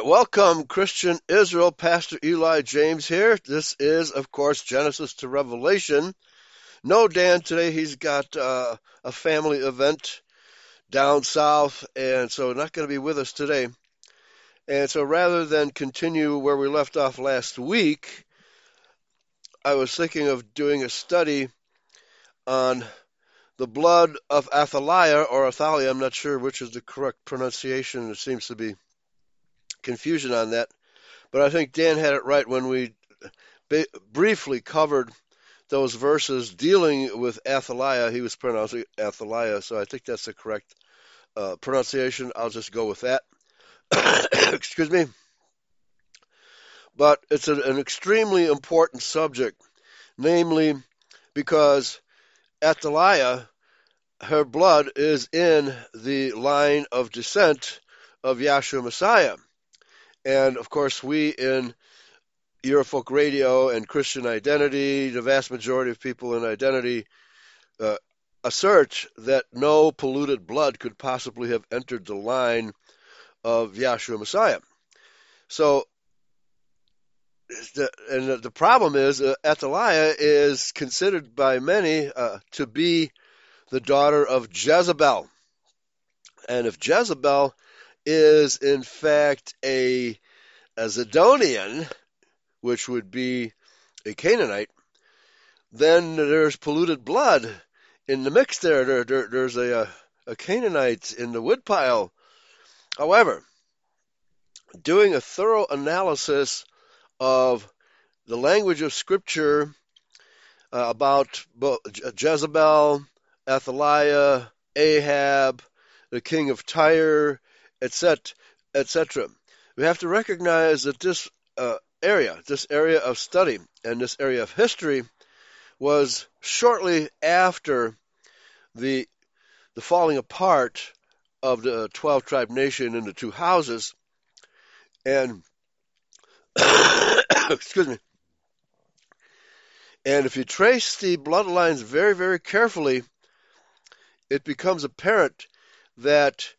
right, welcome, Christian Israel. Pastor Eli James here. This is, of course, Genesis to Revelation. No, Dan, today he's got uh, a family event down south, and so not going to be with us today. And so rather than continue where we left off last week, I was thinking of doing a study on the blood of Athaliah or Athalia. I'm not sure which is the correct pronunciation. It seems to be confusion on that. But I think Dan had it right when we briefly covered those verses dealing with Athaliah. He was pronouncing Athaliah, so I think that's the correct uh, pronunciation. I'll just go with that. Excuse me. But it's an, an extremely important subject, namely because Athaliah, her blood is in the line of descent of Yahshua Messiah. And of course, we in Eurofolk Radio and Christian Identity, the vast majority of people in Identity uh, assert that no polluted blood could possibly have entered the line of Yahshua Messiah. So, the, and the problem is, uh, Athaliah is considered by many uh, to be the daughter of Jezebel. And if Jezebel is in fact a, a Zidonian, which would be a Canaanite, then there's polluted blood in the mix there. there, there there's a, a Canaanite in the woodpile. However, doing a thorough analysis of the language of Scripture uh, about Jezebel, Athaliah, Ahab, the king of Tyre, etc., etc. We have to recognize that this uh, area, this area of study, and this area of history was shortly after the the falling apart of the 12 tribe nation into two houses and excuse me and if you trace the bloodlines very very carefully it becomes apparent that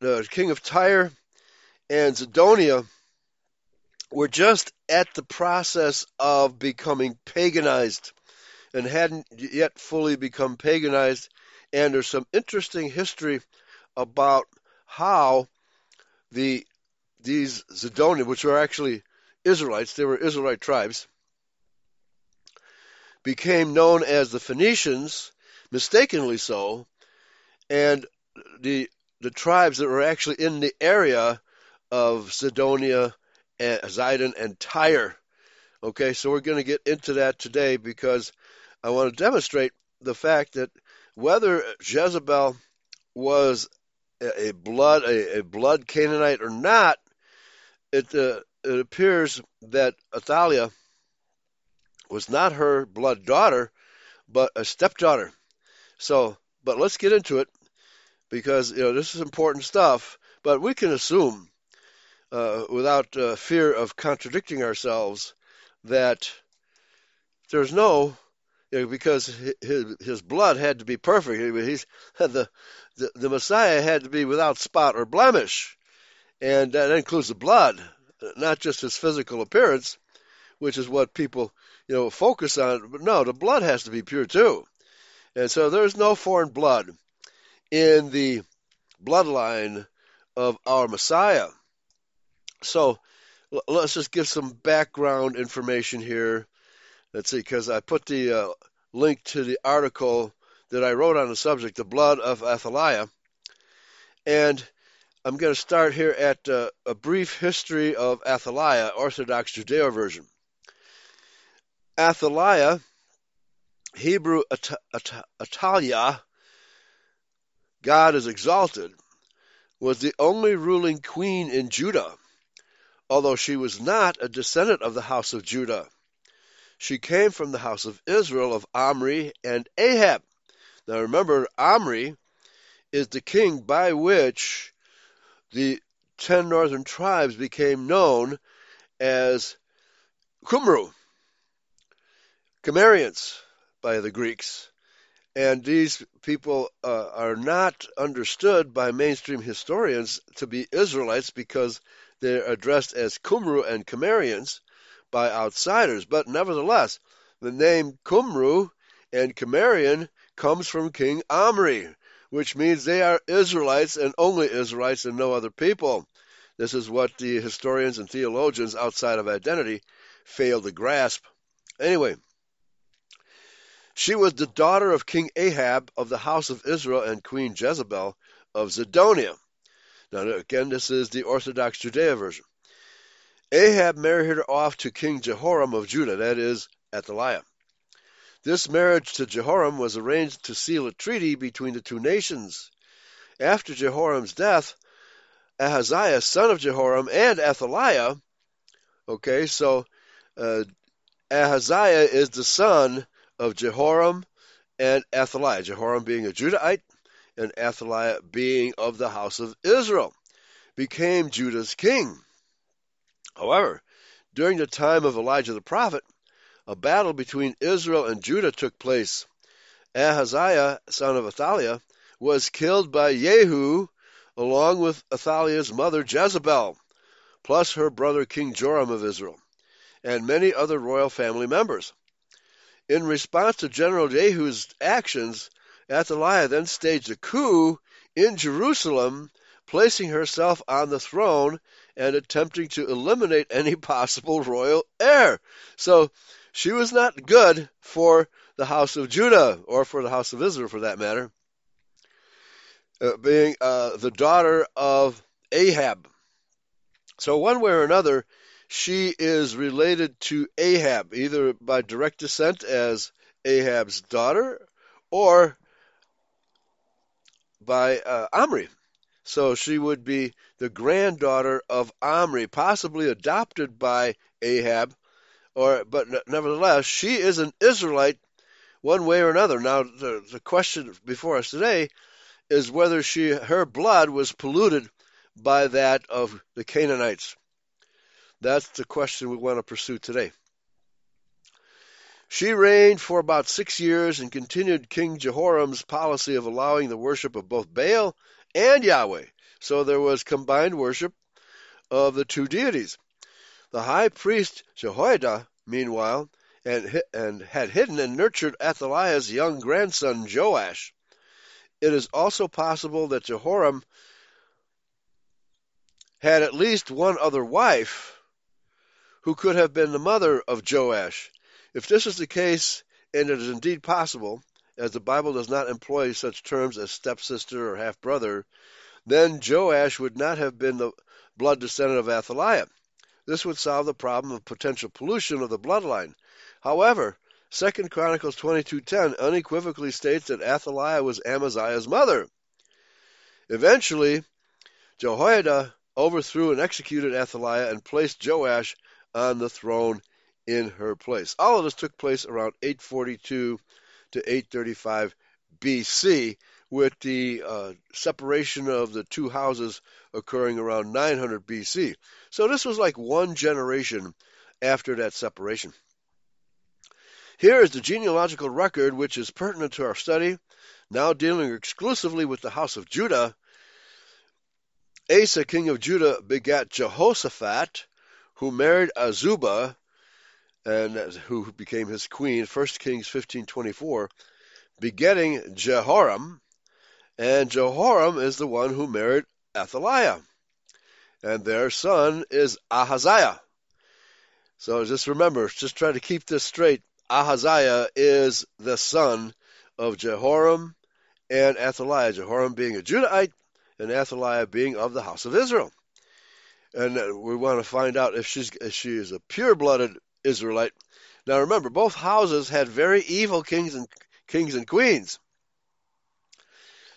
the king of Tyre and Zidonia were just at the process of becoming paganized and hadn't yet fully become paganized. And there's some interesting history about how the these Zidonia, which were actually Israelites, they were Israelite tribes, became known as the Phoenicians, mistakenly so, and the the tribes that were actually in the area of Sidonia, and Zidon, and Tyre. Okay, so we're going to get into that today because I want to demonstrate the fact that whether Jezebel was a blood a, a blood Canaanite or not, it uh, it appears that Athaliah was not her blood daughter, but a stepdaughter. So, but let's get into it because you know this is important stuff. But we can assume, uh, without uh, fear of contradicting ourselves, that there's no you know, because his his blood had to be perfect. He's the, the the Messiah had to be without spot or blemish, and that includes the blood, not just his physical appearance, which is what people you know focus on. But no, the blood has to be pure too, and so there's no foreign blood in the bloodline of our Messiah. So let's just give some background information here. Let's see, because I put the uh, link to the article that I wrote on the subject, The Blood of Athaliah. And I'm going to start here at uh, a brief history of Athaliah, Orthodox Judeo version. Athaliah, Hebrew At- At- God is exalted, was the only ruling queen in Judah, although she was not a descendant of the house of Judah. She came from the house of Israel of Omri and Ahab. Now remember, Omri is the king by which the ten northern tribes became known as Qumru, Cimmerians by the Greeks. And these people uh, are not understood by mainstream historians to be Israelites because they're addressed as Cumru and Cimmerians by outsiders. But nevertheless, the name Cumru and Cimmerian comes from King Omri, which means they are Israelites and only Israelites and no other people. This is what the historians and theologians outside of identity fail to grasp. Anyway, she was the daughter of King Ahab of the house of Israel and Queen Jezebel of Zidonia. Now, again, this is the Orthodox Judeo version. Ahab married her off to King Jehoram of Judah, that is, Athaliah. This marriage to Jehoram was arranged to seal a treaty between the two nations. After Jehoram's death, Ahaziah, son of Jehoram, and Athaliah, okay, so uh, Ahaziah is the son of Jehoram and Athaliah, Jehoram being a Judahite and Athaliah being of the house of Israel, became Judah's king. However, during the time of Elijah the prophet, a battle between Israel and Judah took place. Ahaziah, son of Athaliah, was killed by Jehu along with Athaliah's mother Jezebel, plus her brother King Joram of Israel, and many other royal family members. In response to General Jehu's actions, Athaliah then staged a coup in Jerusalem, placing herself on the throne and attempting to eliminate any possible royal heir. So she was not good for the house of Judah, or for the house of Israel for that matter uh, being uh, the daughter of Ahab. So, one way or another, she is related to Ahab, either by direct descent as Ahab's daughter or by uh, Omri. So she would be the granddaughter of Omri, possibly adopted by Ahab, or but nevertheless, she is an Israelite one way or another. Now, the, the question before us today is whether she her blood was polluted by that of the Canaanites. That's the question we want to pursue today. She reigned for about six years and continued King Jehoram's policy of allowing the worship of both Baal and Yahweh. So there was combined worship of the two deities. The high priest Jehoiada, meanwhile, and, and had hidden and nurtured Athaliah's young grandson Joash. It is also possible that Jehoram had at least one other wife who could have been the mother of Joash. If this is the case, and it is indeed possible, as the Bible does not employ such terms as stepsister or half brother, then Joash would not have been the blood descendant of Athaliah. This would solve the problem of potential pollution of the bloodline. However, Second Chronicles 22:10 unequivocally states that Athaliah was Amaziah's mother. Eventually, Jehoiada overthrew and executed Athaliah and placed Joash on the throne in her place. All of this took place around 842 to 835 BC, with the uh, separation of the two houses occurring around 900 BC. So this was like one generation after that separation. Here is the genealogical record which is pertinent to our study, now dealing exclusively with the house of Judah. Asa, king of Judah, begat Jehoshaphat, who married Azubah, and who became his queen, 1 Kings 15:24, begetting Jehoram, and Jehoram is the one who married Athaliah, and their son is Ahaziah. So just remember, just try to keep this straight. Ahaziah is the son of Jehoram and Athaliah, Jehoram being a Judahite and Athaliah being of the house of Israel. And uh, we want to find out if she's if she is a pure-blooded Israelite. Now remember, both houses had very evil kings and kings and queens.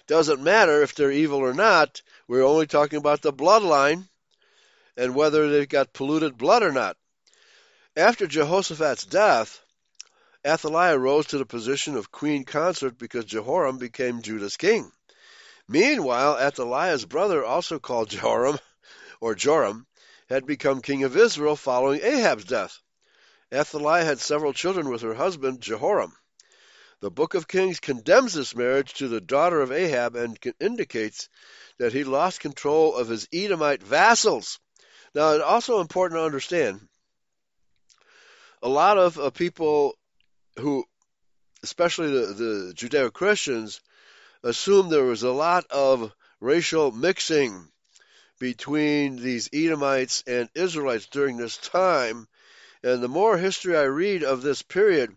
Doesn't matter if they're evil or not. We're only talking about the bloodline and whether they've got polluted blood or not. After Jehoshaphat's death, Athaliah rose to the position of queen consort because Jehoram became Judah's king. Meanwhile, Athaliah's brother, also called Joram, or Joram, had become king of Israel following Ahab's death. Athaliah had several children with her husband Jehoram. The book of Kings condemns this marriage to the daughter of Ahab and indicates that he lost control of his Edomite vassals Now, it's also important to understand a lot of uh, people who, especially the, the Judeo Christians, assumed there was a lot of racial mixing between these Edomites and Israelites during this time. And the more history I read of this period,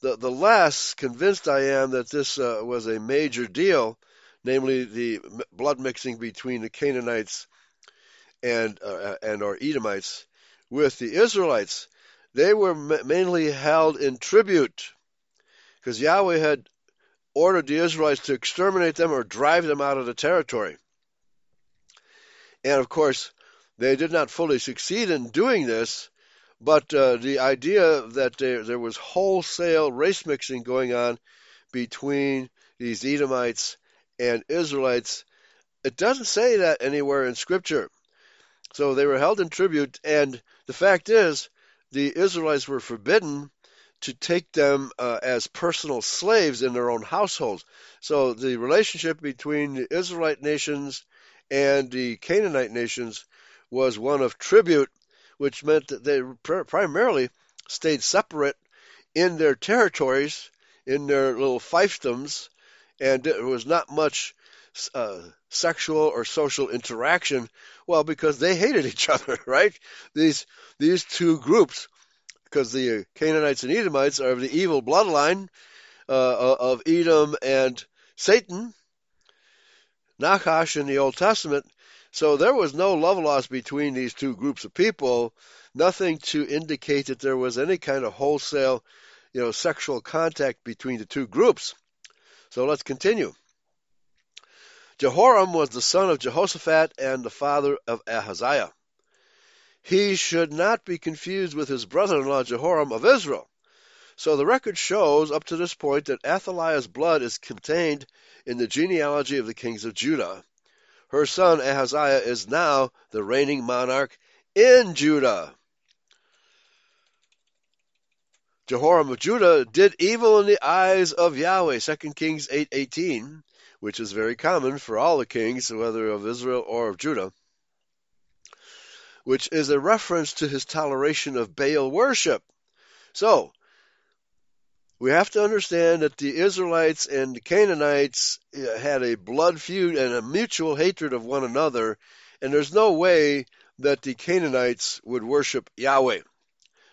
the, the less convinced I am that this uh, was a major deal, namely the blood mixing between the Canaanites and uh, and or Edomites with the Israelites. They were mainly held in tribute because Yahweh had ordered the Israelites to exterminate them or drive them out of the territory. And of course, they did not fully succeed in doing this, but uh, the idea that there, there was wholesale race mixing going on between these Edomites and Israelites, it doesn't say that anywhere in Scripture. So they were held in tribute, and the fact is, the Israelites were forbidden to take them uh, as personal slaves in their own households. So the relationship between the Israelite nations and the Canaanite nations was one of tribute, which meant that they pr- primarily stayed separate in their territories, in their little fiefdoms, and there was not much uh, sexual or social interaction. Well, because they hated each other, right? These these two groups because the Canaanites and Edomites are of the evil bloodline uh, of Edom and Satan, Nachash in the Old Testament. So there was no love lost between these two groups of people, nothing to indicate that there was any kind of wholesale, you know, sexual contact between the two groups. So let's continue. Jehoram was the son of Jehoshaphat and the father of Ahaziah. He should not be confused with his brother-in-law Jehoram of Israel. So the record shows up to this point that Athaliah's blood is contained in the genealogy of the kings of Judah. Her son Ahaziah is now the reigning monarch in Judah. Jehoram of Judah did evil in the eyes of Yahweh, 2 Kings 8:18, which is very common for all the kings, whether of Israel or of Judah which is a reference to his toleration of Baal worship. So, we have to understand that the Israelites and the Canaanites uh, had a blood feud and a mutual hatred of one another, and there's no way that the Canaanites would worship Yahweh.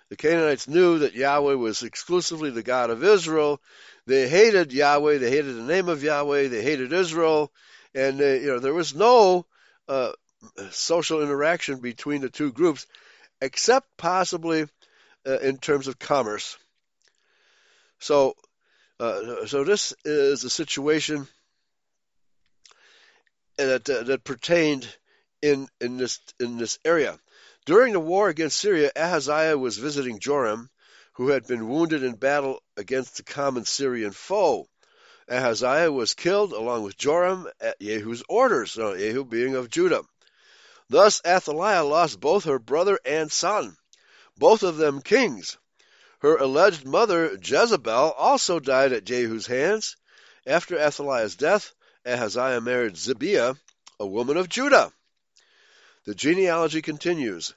The Canaanites knew that Yahweh was exclusively the God of Israel. They hated Yahweh. They hated the name of Yahweh. They hated Israel, and they, you know there was no uh, social interaction between the two groups, except possibly uh, in terms of commerce. So, uh, so this is a situation that uh, that pertained in in this in this area. During the war against Syria, Ahaziah was visiting Joram, who had been wounded in battle against the common Syrian foe. Ahaziah was killed along with Joram at Jehu's orders, so Jehu being of Judah. Thus Athaliah lost both her brother and son, both of them kings. Her alleged mother, Jezebel, also died at Jehu's hands. After Athaliah's death, Ahaziah married Zibiah, a woman of Judah. The genealogy continues.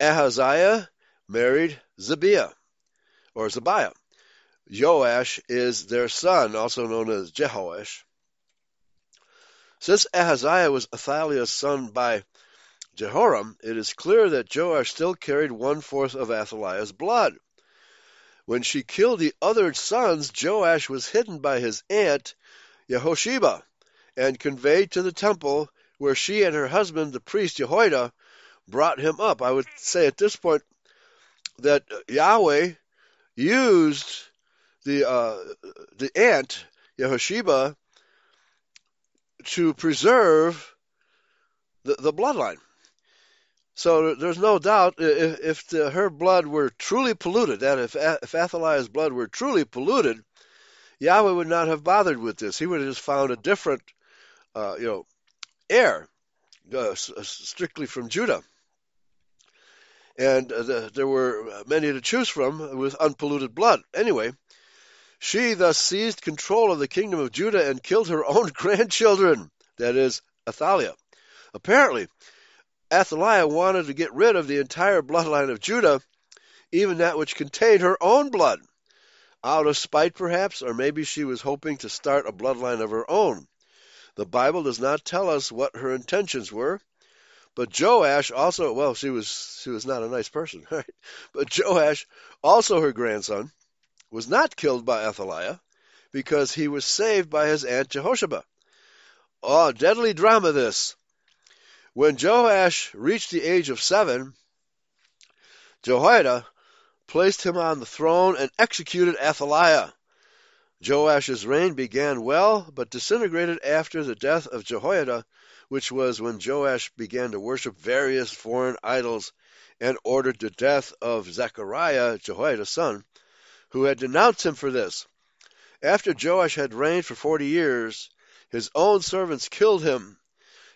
Ahaziah married Zibiah, or Zibiah. Joash is their son, also known as Jehoash. Since Ahaziah was Athaliah's son by Jehoram, it is clear that Joash still carried one fourth of Athaliah's blood. When she killed the other sons, Joash was hidden by his aunt, Yehosheba, and conveyed to the temple where she and her husband, the priest Jehoiada, brought him up. I would say at this point that Yahweh used the uh, the aunt Yehosheba to preserve the, the bloodline. So there's no doubt if, if the, her blood were truly polluted, that if, if Athaliah's blood were truly polluted, Yahweh would not have bothered with this. He would have just found a different, uh, you know, heir, uh, uh strictly from Judah. And uh, the, there were many to choose from with unpolluted blood. Anyway, she thus seized control of the kingdom of Judah and killed her own grandchildren, that is, Athaliah. Apparently, Athaliah wanted to get rid of the entire bloodline of Judah, even that which contained her own blood. Out of spite, perhaps, or maybe she was hoping to start a bloodline of her own. The Bible does not tell us what her intentions were, but Joash also, well, she was she was not a nice person, right? But Joash, also her grandson, was not killed by Athaliah because he was saved by his aunt Jehosheba. Oh, deadly drama this. When Joash reached the age of seven, Jehoiada placed him on the throne and executed Athaliah. Joash's reign began well, but disintegrated after the death of Jehoiada, which was when Joash began to worship various foreign idols and ordered the death of Zechariah, Jehoiada's son, who had denounced him for this. After Joash had reigned for forty years, his own servants killed him.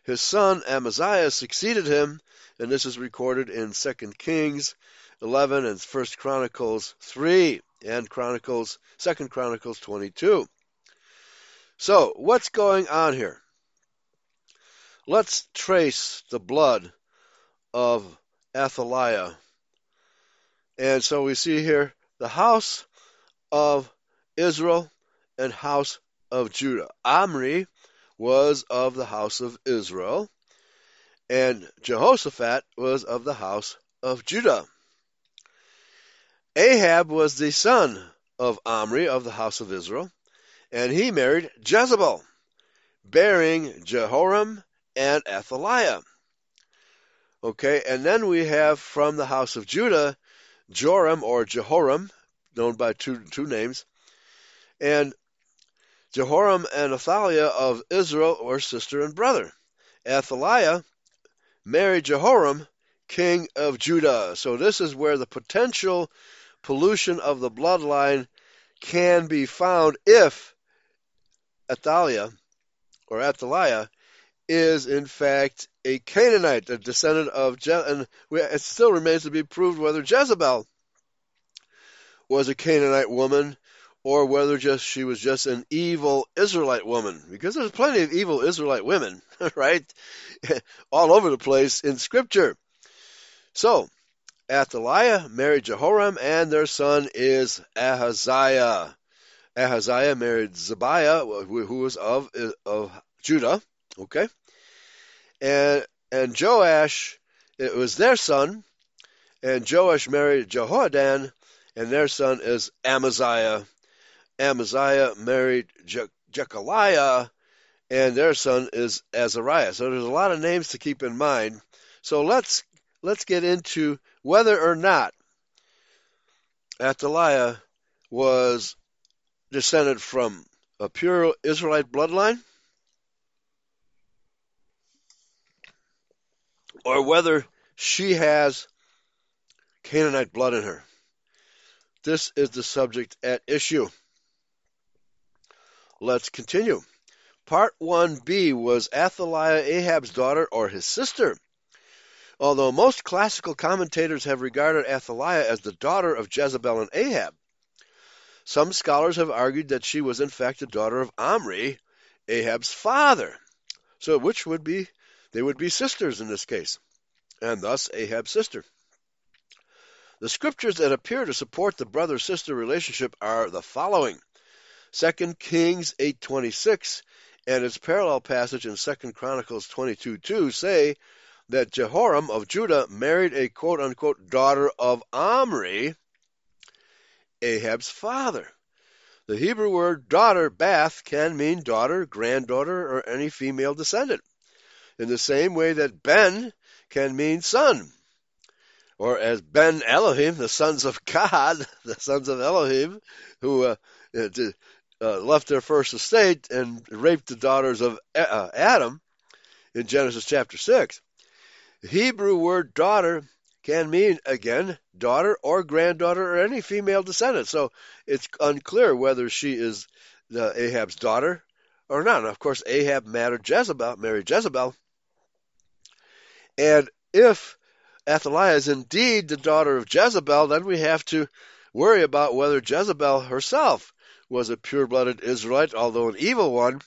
His son Amaziah succeeded him, and this is recorded in 2 Kings 11 and 1 Chronicles 3 and Chronicles 2 Chronicles 22. So, what's going on here? Let's trace the blood of Athaliah. And so we see here the house of Israel and house of Judah. Omri was of the house of Israel, and Jehoshaphat was of the house of Judah. Ahab was the son of Omri of the house of Israel, and he married Jezebel, bearing Jehoram and Athaliah. Okay, and then we have from the house of Judah Joram or Jehoram, known by two two names, and Jehoram and Athaliah of Israel were sister and brother. Athaliah married Jehoram, king of Judah. So this is where the potential pollution of the bloodline can be found if Athaliah or Athaliah is in fact a Canaanite, a descendant of Je- and it still remains to be proved whether Jezebel was a Canaanite woman or whether just she was just an evil Israelite woman, because there's plenty of evil Israelite women, right, all over the place in Scripture. So, Athaliah married Jehoram, and their son is Ahaziah. Ahaziah married Zebiah, who was of of Judah. Okay, and and Joash, it was their son, and Joash married Jehoadan, and their son is Amaziah. Amaziah married Je- Jechaliah, and their son is Azariah. So there's a lot of names to keep in mind. So let's let's get into whether or not Athaliah was descended from a pure Israelite bloodline, or whether she has Canaanite blood in her. This is the subject at issue. Let's continue. Part 1b was Athaliah Ahab's daughter or his sister. Although most classical commentators have regarded Athaliah as the daughter of Jezebel and Ahab, some scholars have argued that she was in fact the daughter of Omri, Ahab's father. So which would be they would be sisters in this case, and thus Ahab's sister. The scriptures that appear to support the brother-sister relationship are the following. 2 Kings 8:26 and its parallel passage in 2 Chronicles 22:2 say that Jehoram of Judah married a quote unquote daughter of Omri, Ahab's father. The Hebrew word daughter, bath, can mean daughter, granddaughter, or any female descendant. In the same way that Ben can mean son. Or as Ben Elohim, the sons of God, the sons of Elohim, who uh, uh, left their first estate and raped the daughters of uh, Adam in Genesis chapter 6. The Hebrew word daughter can mean, again, daughter or granddaughter or any female descendant. So it's unclear whether she is the Ahab's daughter or not. And of course, Ahab married Jezebel, married Jezebel. And if Athaliah is indeed the daughter of Jezebel, then we have to worry about whether Jezebel herself was a pure-blooded Israelite, although an evil one,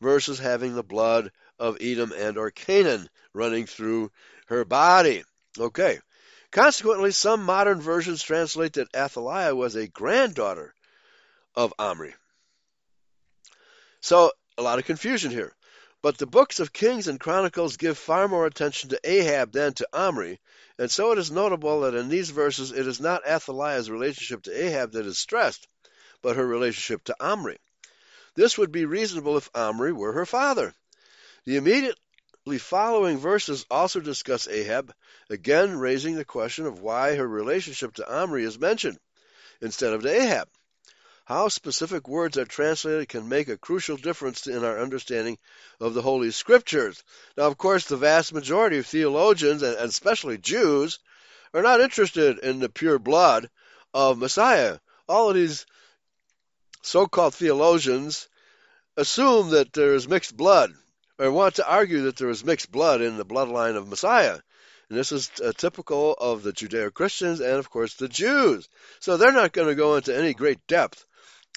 versus having the blood of Edom and or Canaan running through her body. Okay. Consequently, some modern versions translate that Athaliah was a granddaughter of Omri. So, a lot of confusion here. But the books of Kings and Chronicles give far more attention to Ahab than to Omri, and so it is notable that in these verses it is not Athaliah's relationship to Ahab that is stressed, but her relationship to Omri. This would be reasonable if Omri were her father. The immediately following verses also discuss Ahab, again raising the question of why her relationship to Omri is mentioned instead of to Ahab. How specific words are translated can make a crucial difference in our understanding of the Holy Scriptures. Now, of course, the vast majority of theologians, and especially Jews, are not interested in the pure blood of Messiah. All of these so called theologians assume that there is mixed blood, or want to argue that there is mixed blood in the bloodline of Messiah. And this is uh, typical of the Judeo Christians and, of course, the Jews. So they're not going to go into any great depth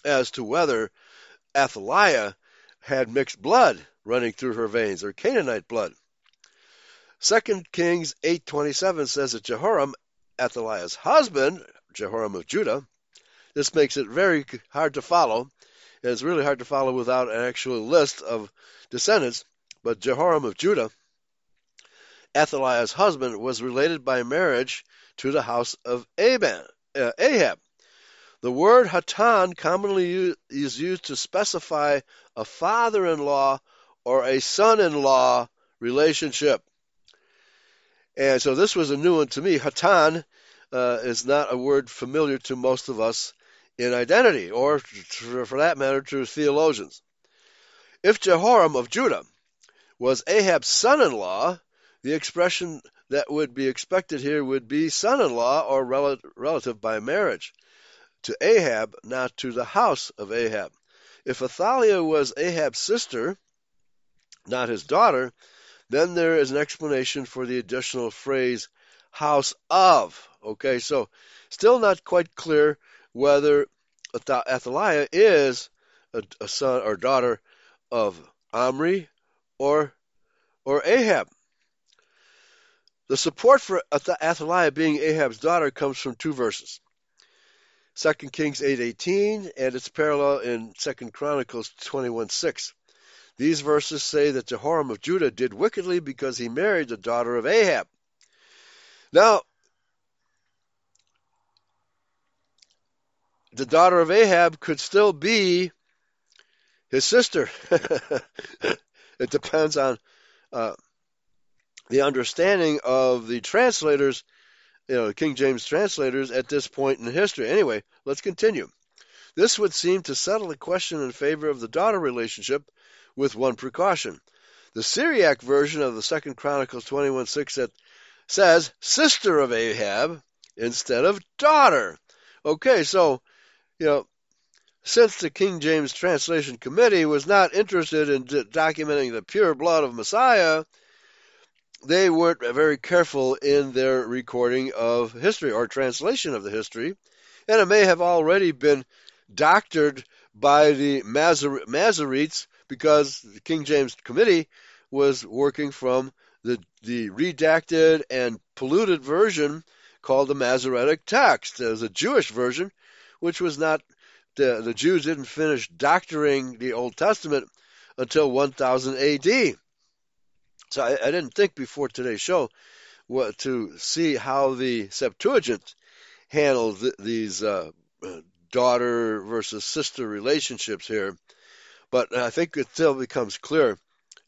as to whether Athaliah had mixed blood running through her veins or Canaanite blood. 2 Kings 8:27 says that Jehoram, Athaliah's husband, Jehoram of Judah, this makes it very hard to follow. And it's really hard to follow without an actual list of descendants. But Jehoram of Judah, Athaliah's husband, was related by marriage to the house of Aban, uh, Ahab. The word hatan commonly is used to specify a father in law or a son in law relationship. And so this was a new one to me. Hatan uh, is not a word familiar to most of us in identity, or for that matter, to theologians. If Jehoram of Judah was Ahab's son in law, the expression that would be expected here would be son in law or relative by marriage to Ahab, not to the house of Ahab. If Athaliah was Ahab's sister, not his daughter, then there is an explanation for the additional phrase house of. Okay, so still not quite clear whether Athaliah is a, a son or daughter of Omri or or Ahab. The support for Athaliah being Ahab's daughter comes from two verses. 2 Kings 8:18 and its parallel in 2 Chronicles 21:6. These verses say that Jehoram of Judah did wickedly because he married the daughter of Ahab. Now, the daughter of Ahab could still be his sister. it depends on uh, the understanding of the translators you know, King James translators at this point in history. Anyway, let's continue. This would seem to settle the question in favor of the daughter relationship with one precaution. The Syriac version of the Second Chronicles 21:6 that says sister of Ahab instead of daughter. Okay, so, you know, since the King James Translation Committee was not interested in documenting the pure blood of Messiah, they weren't very careful in their recording of history or translation of the history, and it may have already been doctored by the Masoretes because the King James Committee was working from the, the redacted and polluted version called the Masoretic text. There's a Jewish version, which was not, the, the Jews didn't finish doctoring the Old Testament until 1000 AD. So I, I didn't think before today's show what, to see how the Septuagint handles th- these uh, daughter versus sister relationships here. But I think it still becomes clear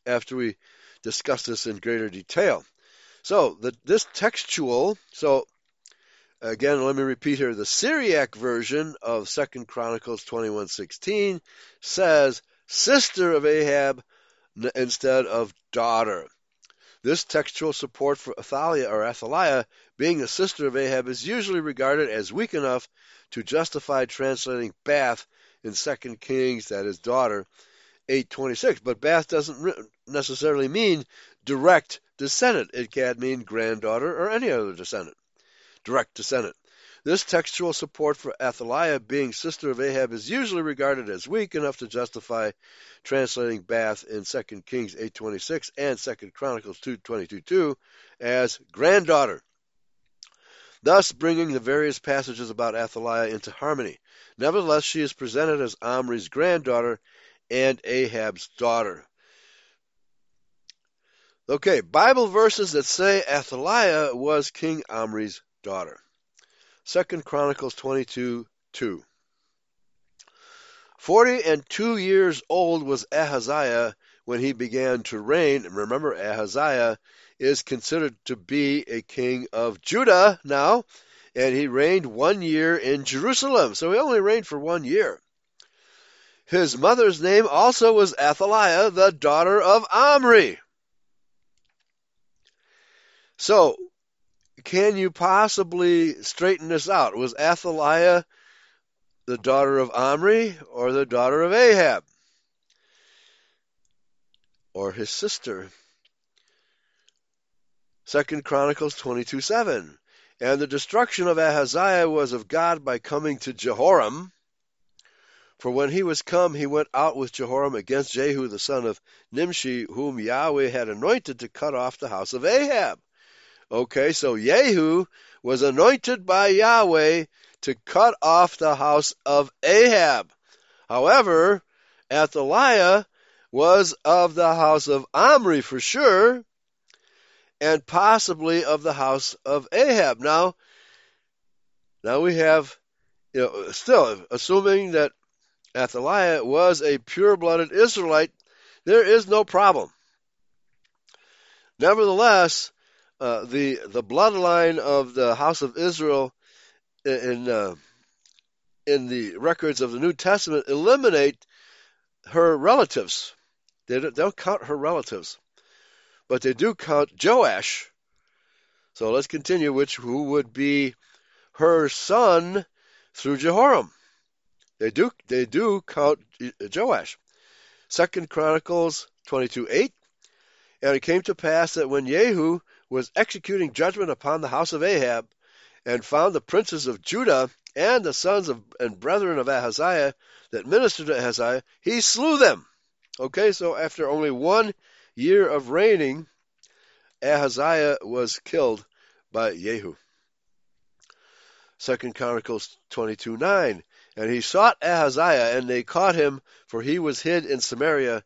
after we discuss this in greater detail. So the, this textual, so again, let me repeat here: the Syriac version of Second Chronicles twenty-one sixteen says "sister of Ahab" instead of daughter. This textual support for Athaliah or Athaliah being a sister of Ahab is usually regarded as weak enough to justify translating Bath in 2 Kings, that is daughter, 826. But Bath doesn't necessarily mean direct descendant. It can mean granddaughter or any other descendant, direct descendant. This textual support for Athaliah being sister of Ahab is usually regarded as weak enough to justify translating Bath in 2 Kings 8:26 and 2 Chronicles 2:22 as granddaughter, thus bringing the various passages about Athaliah into harmony. Nevertheless, she is presented as Omri's granddaughter and Ahab's daughter. Okay, Bible verses that say Athaliah was King Omri's daughter. Second Chronicles 22 2. Forty and two years old was Ahaziah when he began to reign. And Remember, Ahaziah is considered to be a king of Judah now, and he reigned one year in Jerusalem. So he only reigned for one year. His mother's name also was Athaliah, the daughter of Omri. So, can you possibly straighten this out? Was Athaliah the daughter of Omri or the daughter of Ahab? Or his sister? Second Chronicles 22 7. And the destruction of Ahaziah was of God by coming to Jehoram. For when he was come, he went out with Jehoram against Jehu the son of Nimshi, whom Yahweh had anointed to cut off the house of Ahab. Okay, so Jehu was anointed by Yahweh to cut off the house of Ahab. However, Athaliah was of the house of Omri for sure, and possibly of the house of Ahab. Now, now we have, you know, still assuming that Athaliah was a pure-blooded Israelite, there is no problem. Nevertheless, uh, the the bloodline of the house of Israel in uh, in the records of the New Testament eliminate her relatives. They don't, they don't count her relatives but they do count Joash. So let's continue, which who would be her son through Jehoram. They do they do count Joash. Second Chronicles twenty two eight. And it came to pass that when Jehu was executing judgment upon the house of Ahab, and found the princes of Judah and the sons of and brethren of Ahaziah that ministered to Ahaziah, he slew them. Okay, so after only one year of reigning, Ahaziah was killed by Jehu. Second Chronicles 22 9. And he sought Ahaziah, and they caught him, for he was hid in Samaria,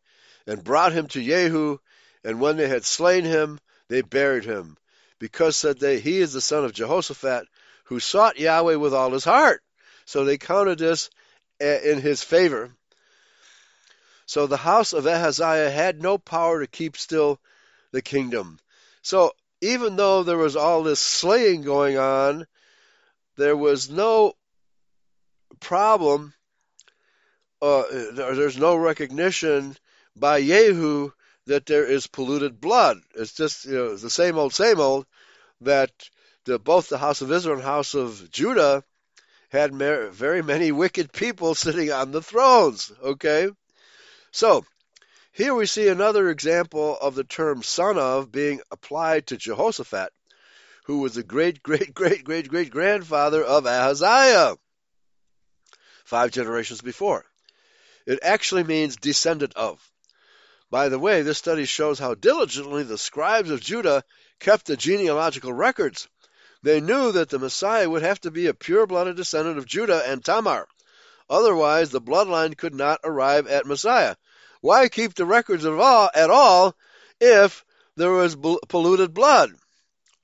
and brought him to Jehu. And when they had slain him, they buried him, because, said they, he is the son of Jehoshaphat, who sought Yahweh with all his heart. So they counted this in his favor. So the house of Ahaziah had no power to keep still the kingdom. So even though there was all this slaying going on, there was no problem, uh, there's no recognition by Jehu that there is polluted blood. It's just you know the same old, same old that the, both the house of Israel and house of Judah had very many wicked people sitting on the thrones. Okay, so, here we see another example of the term son of being applied to Jehoshaphat, who was the great, great, great, great, great grandfather of Ahaziah, five generations before. It actually means descendant of. By the way, this study shows how diligently the scribes of Judah kept the genealogical records. They knew that the Messiah would have to be a pure blooded descendant of Judah and Tamar. Otherwise, the bloodline could not arrive at Messiah. Why keep the records of all, at all if there was polluted blood?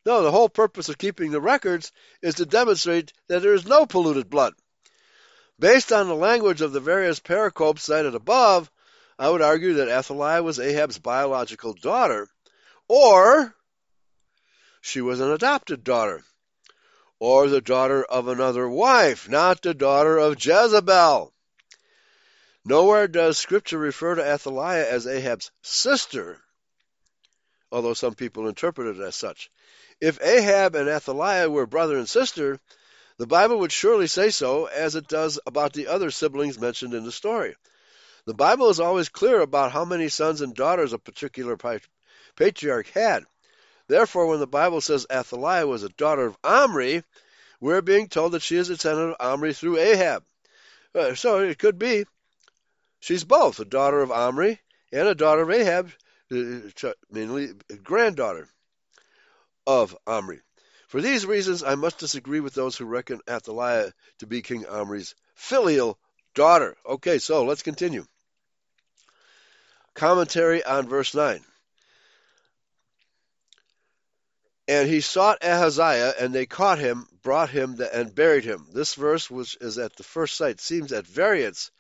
No, the whole purpose of keeping the records is to demonstrate that there is no polluted blood. Based on the language of the various pericopes cited above, I would argue that Athaliah was Ahab's biological daughter, or she was an adopted daughter or the daughter of another wife, not the daughter of Jezebel. Nowhere does Scripture refer to Athaliah as Ahab's sister, although some people interpret it as such. If Ahab and Athaliah were brother and sister, the Bible would surely say so, as it does about the other siblings mentioned in the story. The Bible is always clear about how many sons and daughters a particular patriarch had. Therefore, when the Bible says Athaliah was a daughter of Omri, we're being told that she is a descendant of Omri through Ahab. Uh, so it could be she's both a daughter of Omri and a daughter of Ahab, uh, mainly a granddaughter of Omri. For these reasons, I must disagree with those who reckon Athaliah to be King Omri's filial daughter. Okay, so let's continue. Commentary on verse 9. And he sought Ahaziah, and they caught him, brought him, and buried him. This verse, which is at the first sight seems at variance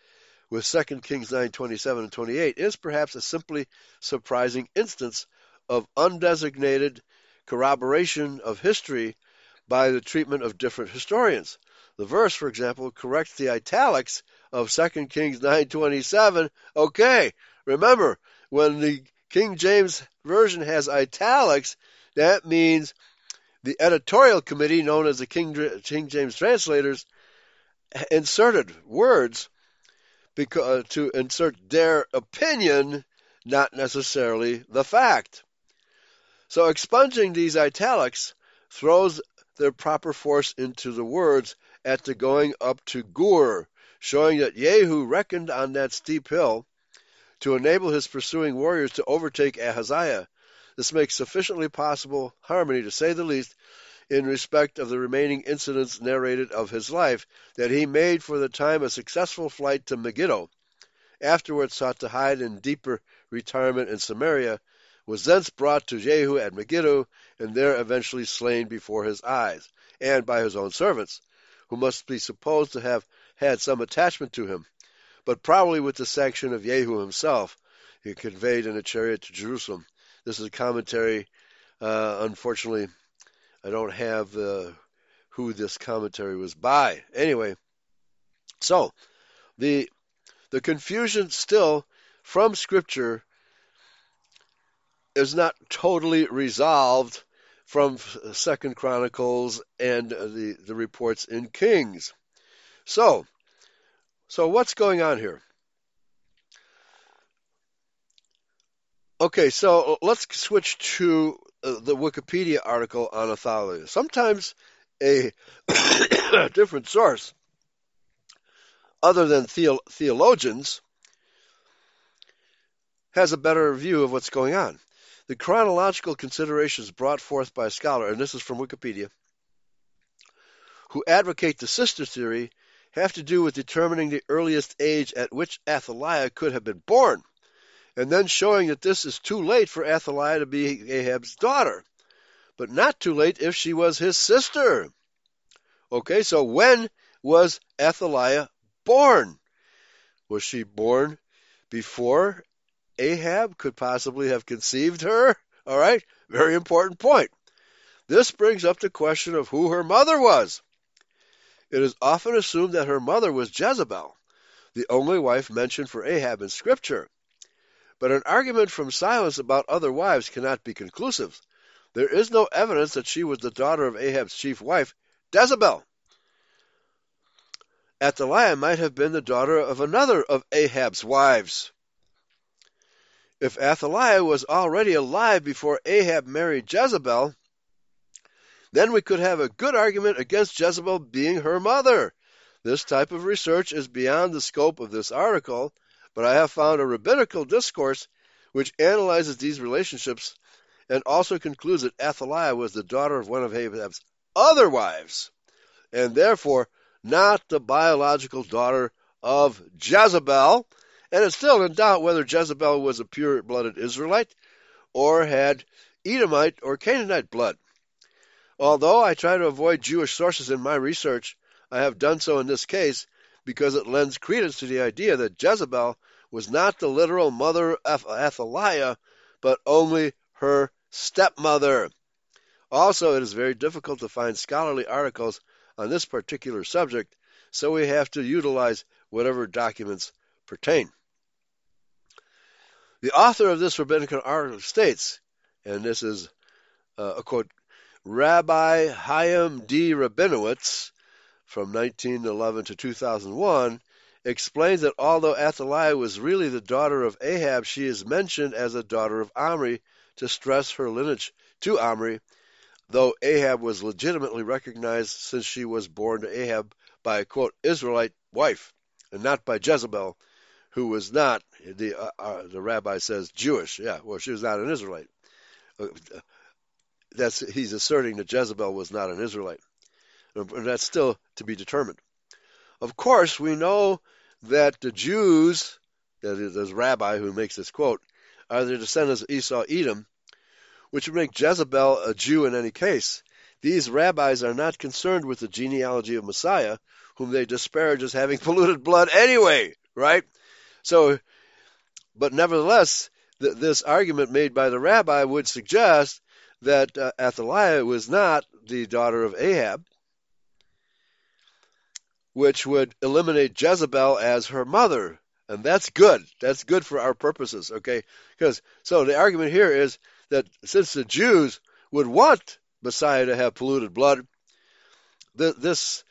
with 2 Kings 9, 27 and 28, is perhaps a simply surprising instance of undesignated corroboration of history by the treatment of different historians. The verse, for example, corrects the italics of 2 Kings 9:27. Okay, remember when the King James version has italics, that means the editorial committee, known as the King, King James translators, inserted words because, uh, to insert their opinion, not necessarily the fact. So expunging these italics throws their proper force into the words at the going up to Gur, showing that Jehu reckoned on that steep hill to enable his pursuing warriors to overtake Ahaziah. This makes sufficiently possible harmony, to say the least, in respect of the remaining incidents narrated of his life, that he made for the time a successful flight to Megiddo, afterwards sought to hide in deeper retirement in Samaria, was thence brought to Jehu at Megiddo, and there eventually slain before his eyes, and by his own servants, who must be supposed to have had some attachment to him, but probably with the sanction of Jehu himself, he conveyed in a chariot to Jerusalem. This is a commentary. Uh, unfortunately, I don't have uh, who this commentary was by. Anyway, so the the confusion still from Scripture is not totally resolved from Second Chronicles and the the reports in Kings. So, so what's going on here? Okay, so let's switch to uh, the Wikipedia article on Athaliah. Sometimes a different source, other than theo- theologians, has a better view of what's going on. The chronological considerations brought forth by a scholar, and this is from Wikipedia, who advocate the sister theory have to do with determining the earliest age at which Athaliah could have been born and then showing that this is too late for Athaliah to be Ahab's daughter, but not too late if she was his sister. Okay, so when was Athaliah born? Was she born before Ahab could possibly have conceived her? All right, very important point. This brings up the question of who her mother was. It is often assumed that her mother was Jezebel, the only wife mentioned for Ahab in Scripture. But an argument from silence about other wives cannot be conclusive. There is no evidence that she was the daughter of Ahab's chief wife, Jezebel. Athaliah might have been the daughter of another of Ahab's wives. If Athaliah was already alive before Ahab married Jezebel, then we could have a good argument against Jezebel being her mother. This type of research is beyond the scope of this article, but I have found a rabbinical discourse which analyzes these relationships and also concludes that Athaliah was the daughter of one of Ahab's other wives, and therefore not the biological daughter of Jezebel. And it's still in doubt whether Jezebel was a pure blooded Israelite or had Edomite or Canaanite blood. Although I try to avoid Jewish sources in my research, I have done so in this case because it lends credence to the idea that Jezebel was not the literal mother of Athaliah, but only her stepmother. Also, it is very difficult to find scholarly articles on this particular subject, so we have to utilize whatever documents pertain. The author of this rabbinical article states, and this is uh, a quote, Rabbi Chaim D. Rabinowitz from 1911 to 2001 explains that although Athaliah was really the daughter of Ahab, she is mentioned as a daughter of Omri to stress her lineage to Omri. though Ahab was legitimately recognized since she was born to Ahab by a quote Israelite wife, and not by Jezebel, who was not the uh, uh, the rabbi says Jewish. Yeah, well, she was not an Israelite. That's he's asserting that Jezebel was not an Israelite, and that's still to be determined. Of course, we know that the Jews, that is, this rabbi who makes this quote, are the descendants of Esau Edom, which would make Jezebel a Jew in any case. These rabbis are not concerned with the genealogy of Messiah, whom they disparage as having polluted blood anyway, right? So, but nevertheless, th- this argument made by the rabbi would suggest that uh, Athaliah was not the daughter of Ahab, which would eliminate Jezebel as her mother. And that's good. That's good for our purposes, okay? Because so the argument here is that since the Jews would want Messiah to have polluted blood, th- this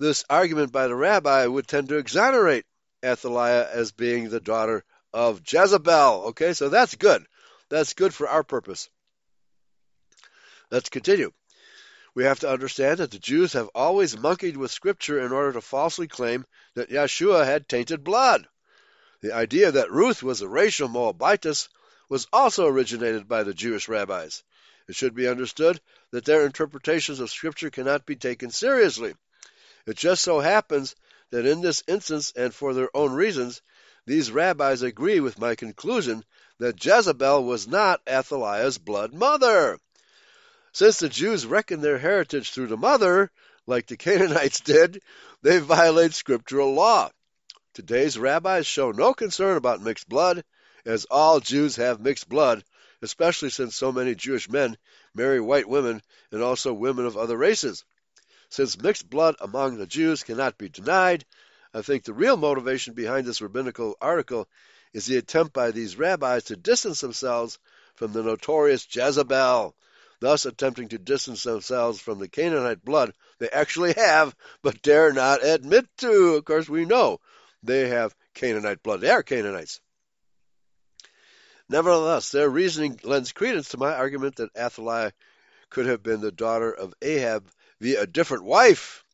this argument by the rabbi would tend to exonerate Athaliah as being the daughter of Jezebel. Okay, so that's good. That's good for our purpose. Let's continue. We have to understand that the Jews have always monkeyed with Scripture in order to falsely claim that Yeshua had tainted blood. The idea that Ruth was a racial Moabitess was also originated by the Jewish rabbis. It should be understood that their interpretations of Scripture cannot be taken seriously. It just so happens that in this instance, and for their own reasons, these rabbis agree with my conclusion that Jezebel was not Athaliah's blood mother. Since the Jews reckon their heritage through the mother, like the Canaanites did, they violate scriptural law. Today's rabbis show no concern about mixed blood, as all Jews have mixed blood, especially since so many Jewish men marry white women and also women of other races. Since mixed blood among the Jews cannot be denied, I think the real motivation behind this rabbinical article is the attempt by these rabbis to distance themselves from the notorious Jezebel, thus attempting to distance themselves from the Canaanite blood they actually have, but dare not admit to. Of course, we know they have Canaanite blood. They are Canaanites. Nevertheless, their reasoning lends credence to my argument that Athaliah could have been the daughter of Ahab via a different wife.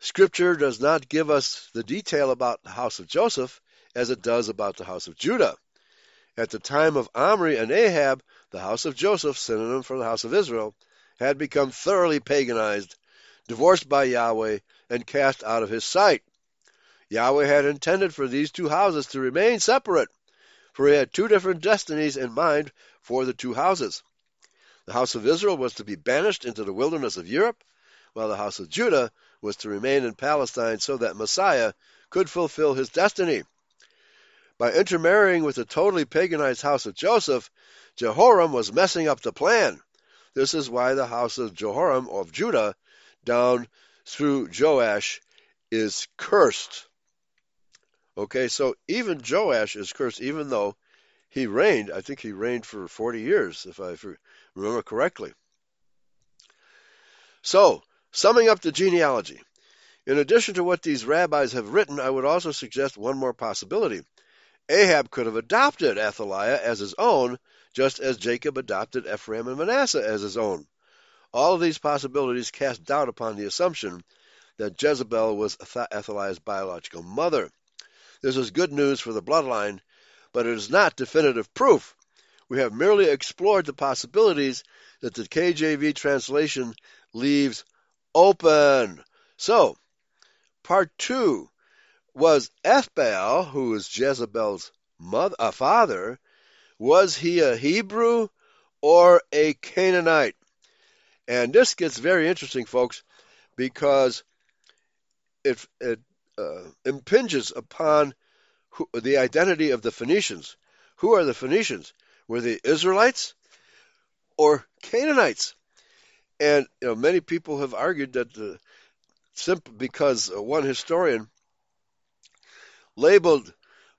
Scripture does not give us the detail about the house of Joseph as it does about the house of Judah. At the time of Omri and Ahab, the house of Joseph, synonym for the house of Israel, had become thoroughly paganized, divorced by Yahweh, and cast out of his sight. Yahweh had intended for these two houses to remain separate, for he had two different destinies in mind for the two houses. The house of Israel was to be banished into the wilderness of Europe, while the house of Judah was to remain in Palestine so that Messiah could fulfill his destiny. By intermarrying with the totally paganized house of Joseph, Jehoram was messing up the plan. This is why the house of Jehoram of Judah down through Joash is cursed. Okay, so even Joash is cursed, even though he reigned, I think he reigned for 40 years, if I remember correctly. So, summing up the genealogy. In addition to what these rabbis have written, I would also suggest one more possibility. Ahab could have adopted Athaliah as his own, just as Jacob adopted Ephraim and Manasseh as his own. All of these possibilities cast doubt upon the assumption that Jezebel was Athaliah's biological mother. This is good news for the bloodline, but it is not definitive proof. We have merely explored the possibilities that the KJV translation leaves open. So, part two was Ethbaal, who was Jezebel's mother, uh, father, was he a Hebrew or a Canaanite? And this gets very interesting, folks, because it, it uh, impinges upon who, the identity of the Phoenicians. Who are the Phoenicians? Were they Israelites or Canaanites? And you know, many people have argued that the, simply because one historian labeled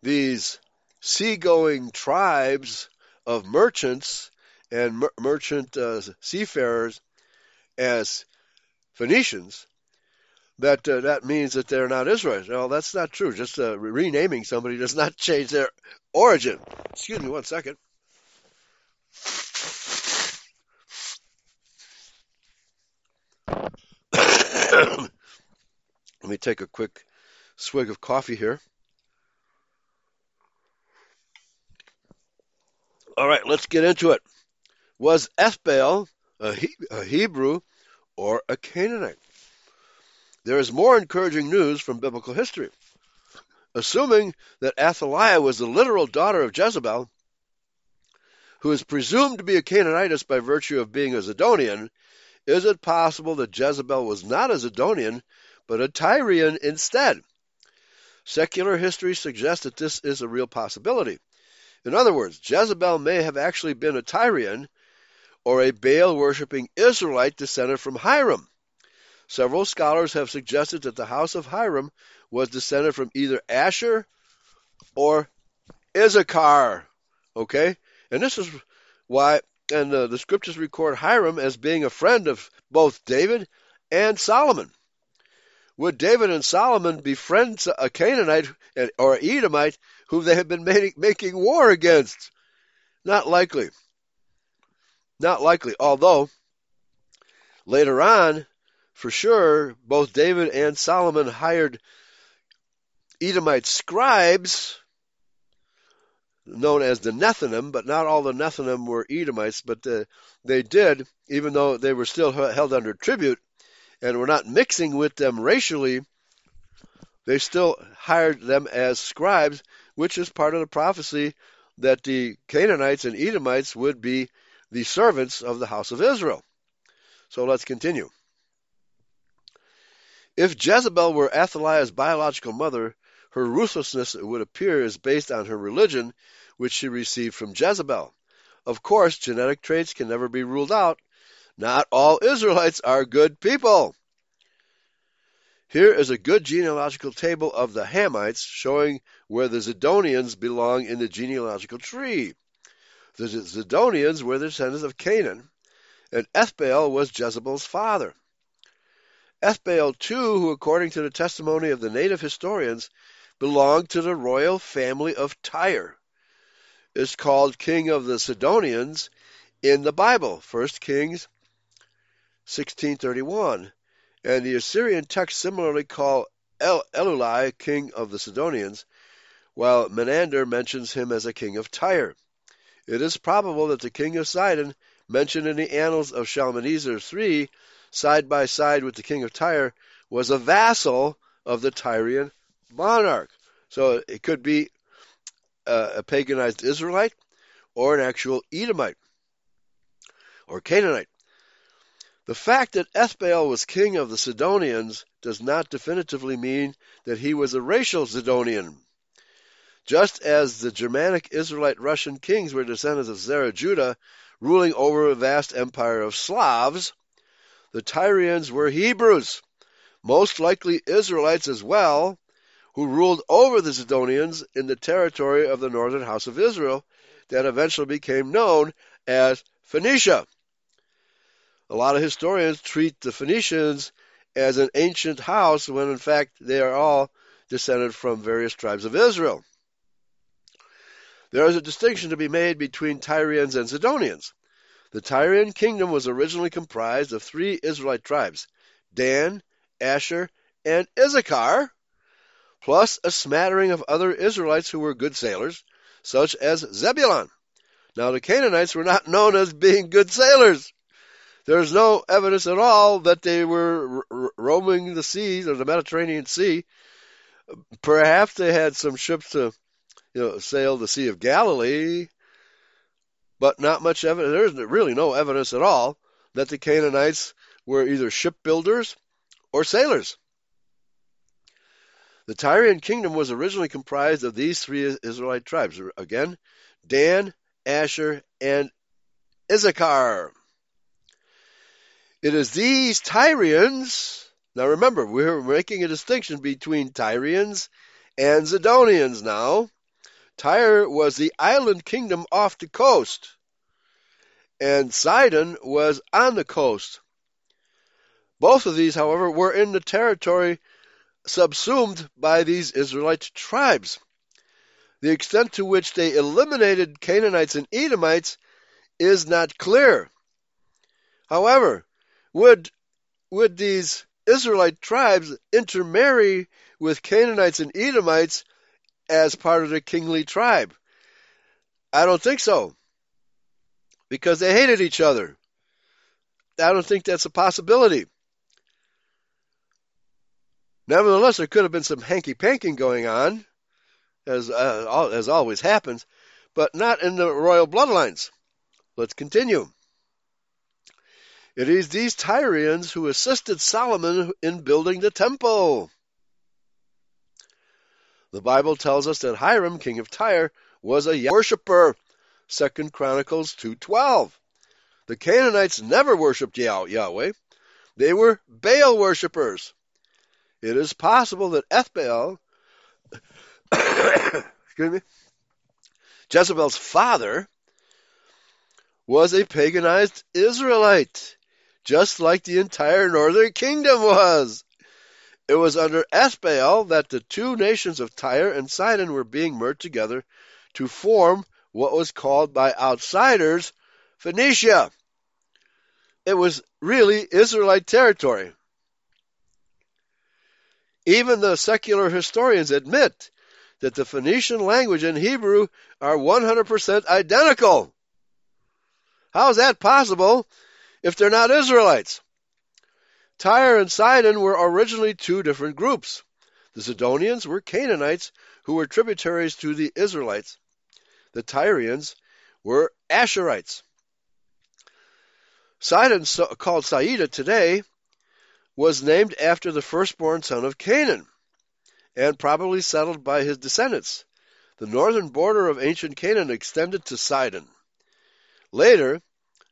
these seagoing tribes of merchants and mer- merchant uh, seafarers as Phoenicians, that uh, that means that they're not Israelites. No, that's not true. Just uh, renaming somebody does not change their origin. Excuse me one second. Let me take a quick swig of coffee here. All right, let's get into it. Was Ethbaal a, he- a Hebrew or a Canaanite? There is more encouraging news from biblical history. Assuming that Athaliah was the literal daughter of Jezebel, who is presumed to be a Canaanitess by virtue of being a Zidonian, is it possible that Jezebel was not a Zidonian, but a Tyrian instead? Secular history suggests that this is a real possibility. In other words, Jezebel may have actually been a Tyrian or a Baal worshipping Israelite descended from Hiram. Several scholars have suggested that the house of Hiram was descended from either Asher or Issachar. Okay? And this is why, and uh, the scriptures record Hiram as being a friend of both David and Solomon. Would David and Solomon befriend a Canaanite or Edomite whom they have been making war against? Not likely. Not likely. Although, later on, for sure, both David and Solomon hired Edomite scribes known as the Nethinim, but not all the Nethinim were Edomites, but the, they did, even though they were still held under tribute and were not mixing with them racially, they still hired them as scribes, which is part of the prophecy that the Canaanites and Edomites would be the servants of the house of Israel. So let's continue. If Jezebel were Athaliah's biological mother, her ruthlessness, it would appear, is based on her religion, which she received from Jezebel. Of course, genetic traits can never be ruled out. Not all Israelites are good people. Here is a good genealogical table of the Hamites showing where the Zidonians belong in the genealogical tree. The Zidonians were the descendants of Canaan, and Ethbaal was Jezebel's father. Ethbaal, too, who according to the testimony of the native historians belonged to the royal family of Tyre, is called king of the Sidonians in the Bible, 1 Kings 16:31, and the Assyrian texts similarly call El- Elulai king of the Sidonians, while Menander mentions him as a king of Tyre. It is probable that the king of Sidon, mentioned in the annals of Shalmaneser III, side by side with the king of Tyre, was a vassal of the Tyrian monarch. So it could be a, a paganized Israelite or an actual Edomite or Canaanite. The fact that Ethbaal was king of the Sidonians does not definitively mean that he was a racial Sidonian. Just as the Germanic Israelite Russian kings were descendants of Zerah Judah, ruling over a vast empire of Slavs, the Tyrians were Hebrews, most likely Israelites as well, who ruled over the Sidonians in the territory of the northern house of Israel that eventually became known as Phoenicia. A lot of historians treat the Phoenicians as an ancient house when in fact they are all descended from various tribes of Israel. There is a distinction to be made between Tyrians and Sidonians. The Tyrian kingdom was originally comprised of three Israelite tribes Dan, Asher, and Issachar, plus a smattering of other Israelites who were good sailors, such as Zebulun. Now, the Canaanites were not known as being good sailors. There's no evidence at all that they were roaming the seas or the Mediterranean Sea. Perhaps they had some ships to, you know, sail the Sea of Galilee, but not much evidence. There's really no evidence at all that the Canaanites were either shipbuilders or sailors. The Tyrian kingdom was originally comprised of these three Israelite tribes. Again, Dan, Asher, and Issachar. It is these Tyrians. Now remember, we're making a distinction between Tyrians and Zidonians now. Tyre was the island kingdom off the coast, and Sidon was on the coast. Both of these, however, were in the territory subsumed by these Israelite tribes. The extent to which they eliminated Canaanites and Edomites is not clear. However, would would these Israelite tribes intermarry with Canaanites and Edomites as part of the kingly tribe? I don't think so. Because they hated each other. I don't think that's a possibility. Nevertheless, there could have been some hanky panking going on, as uh, as always happens, but not in the royal bloodlines. Let's continue. It is these Tyrians who assisted Solomon in building the temple. The Bible tells us that Hiram, king of Tyre, was a worshiper. Second Chronicles 2:12. The Canaanites never worshipped Yahweh. They were Baal worshippers. It is possible that Ethbaal, excuse me, Jezebel's father, was a paganized Israelite, just like the entire northern kingdom was. It was under Ethbaal that the two nations of Tyre and Sidon were being merged together to form what was called by outsiders Phoenicia. It was really Israelite territory. Even the secular historians admit that the Phoenician language and Hebrew are 100% identical. How is that possible if they're not Israelites? Tyre and Sidon were originally two different groups. The Sidonians were Canaanites who were tributaries to the Israelites. The Tyrians were Asherites. Sidon, called Saida today, was named after the firstborn son of Canaan and probably settled by his descendants. The northern border of ancient Canaan extended to Sidon. Later,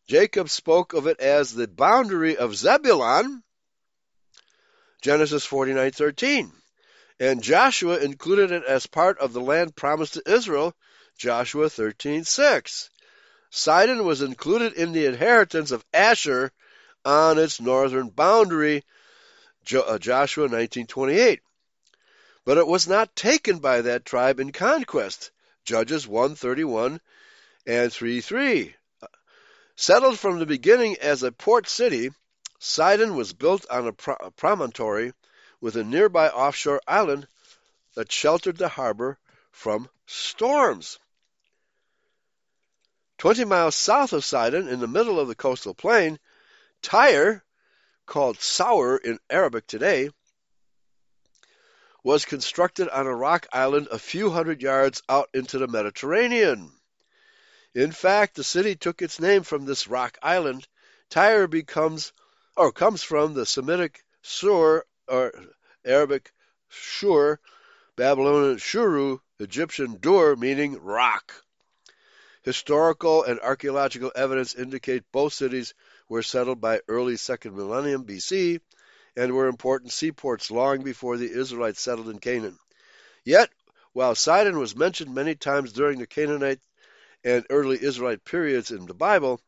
Jacob spoke of it as the boundary of Zebulun, Genesis 49:13, and Joshua included it as part of the land promised to Israel, Joshua 13:6. Sidon was included in the inheritance of Asher on its northern boundary, uh, Joshua 19:28. But it was not taken by that tribe in conquest, Judges 1:31 and 3:3. Settled from the beginning as a port city, Sidon was built on a, pro- a promontory with a nearby offshore island that sheltered the harbor from storms. Twenty miles south of Sidon, in the middle of the coastal plain, Tyre, called Sour in Arabic today, was constructed on a rock island a few hundred yards out into the Mediterranean. In fact, the city took its name from this rock island. Tyre becomes or comes from the Semitic Sur or Arabic Shur, Babylonian Shuru, Egyptian Dur, meaning rock. Historical and archaeological evidence indicate both cities were settled by early second millennium BC and were important seaports long before the Israelites settled in Canaan. Yet, while Sidon was mentioned many times during the Canaanite and early Israelite periods in the Bible,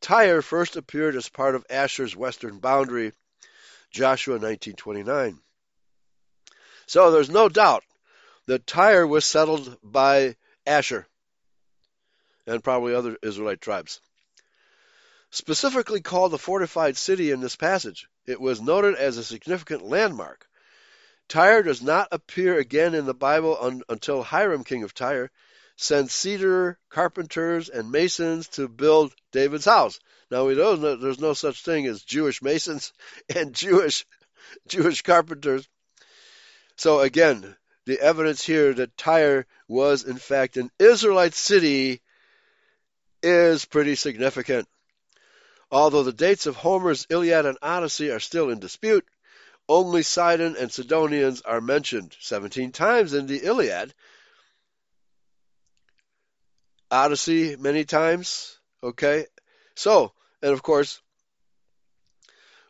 Tyre first appeared as part of Asher's western boundary, Joshua 19:29. So there's no doubt that Tyre was settled by Asher and probably other Israelite tribes. Specifically called the fortified city in this passage, it was noted as a significant landmark. Tyre does not appear again in the Bible un- until Hiram, king of Tyre, sent cedar carpenters and masons to build David's house. Now we know that there's no such thing as Jewish masons and Jewish Jewish carpenters. So again, the evidence here that Tyre was in fact an Israelite city is pretty significant. Although the dates of Homer's Iliad and Odyssey are still in dispute, only Sidon and Sidonians are mentioned 17 times in the Iliad. Odyssey many times, okay? So, and of course,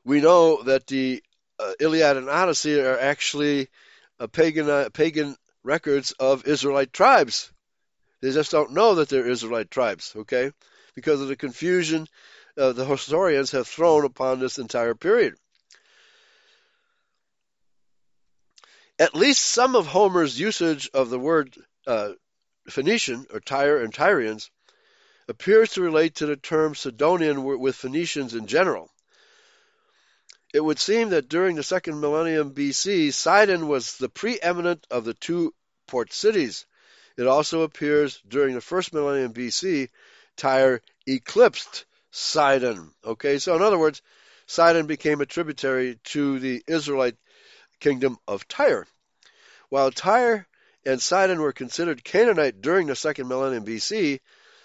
we know that the uh, Iliad and Odyssey are actually pagan uh, pagan records of Israelite tribes. They just don't know that they're Israelite tribes, okay? Because of the confusion uh, the historians have thrown upon this entire period. At least some of Homer's usage of the word uh, Phoenician or Tyre and Tyrians appears to relate to the term Sidonian with Phoenicians in general. It would seem that during the second millennium BC, Sidon was the preeminent of the two port cities. It also appears during the first millennium BC, Tyre eclipsed Sidon. Okay, so in other words, Sidon became a tributary to the Israelite kingdom of Tyre. While Tyre and Sidon were considered Canaanite during the second millennium BC,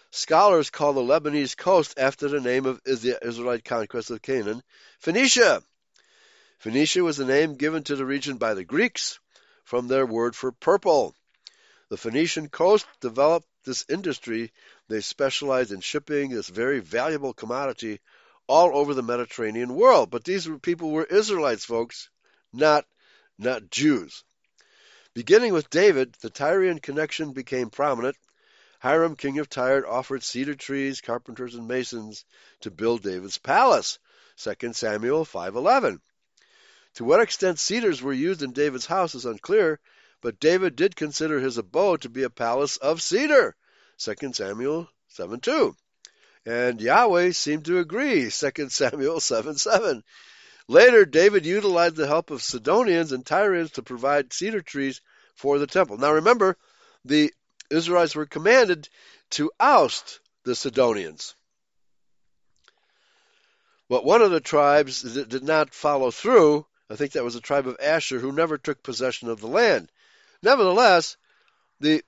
scholars call the Lebanese coast after the name of the Israelite conquest of Canaan, Phoenicia. Phoenicia was the name given to the region by the Greeks from their word for purple. The Phoenician coast developed this industry. They specialized in shipping this very valuable commodity all over the Mediterranean world. But these people were Israelites, folks, not not Jews. Beginning with David, the Tyrian connection became prominent. Hiram, king of Tyre, offered cedar trees, carpenters, and masons to build David's palace. 2 Samuel 5:11. To what extent cedars were used in David's house is unclear, but David did consider his abode to be a palace of cedar. 2 Samuel 7:2. And Yahweh seemed to agree. 2 Samuel 7:7. Later, David utilized the help of Sidonians and Tyrians to provide cedar trees for the temple. Now remember, the Israelites were commanded to oust the Sidonians. But one of the tribes that did not follow through I think that was the tribe of Asher who never took possession of the land. Nevertheless, the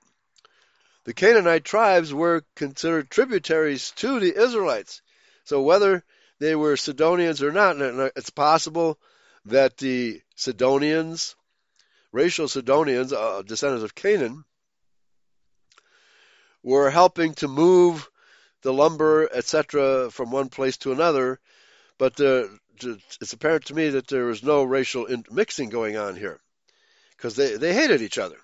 the Canaanite tribes were considered tributaries to the Israelites. So whether they were Sidonians or not, it's possible that the Sidonians, racial Sidonians, uh, descendants of Canaan, were helping to move the lumber, etc., from one place to another. But the it's apparent to me that there was no racial mixing going on here because they, they hated each other.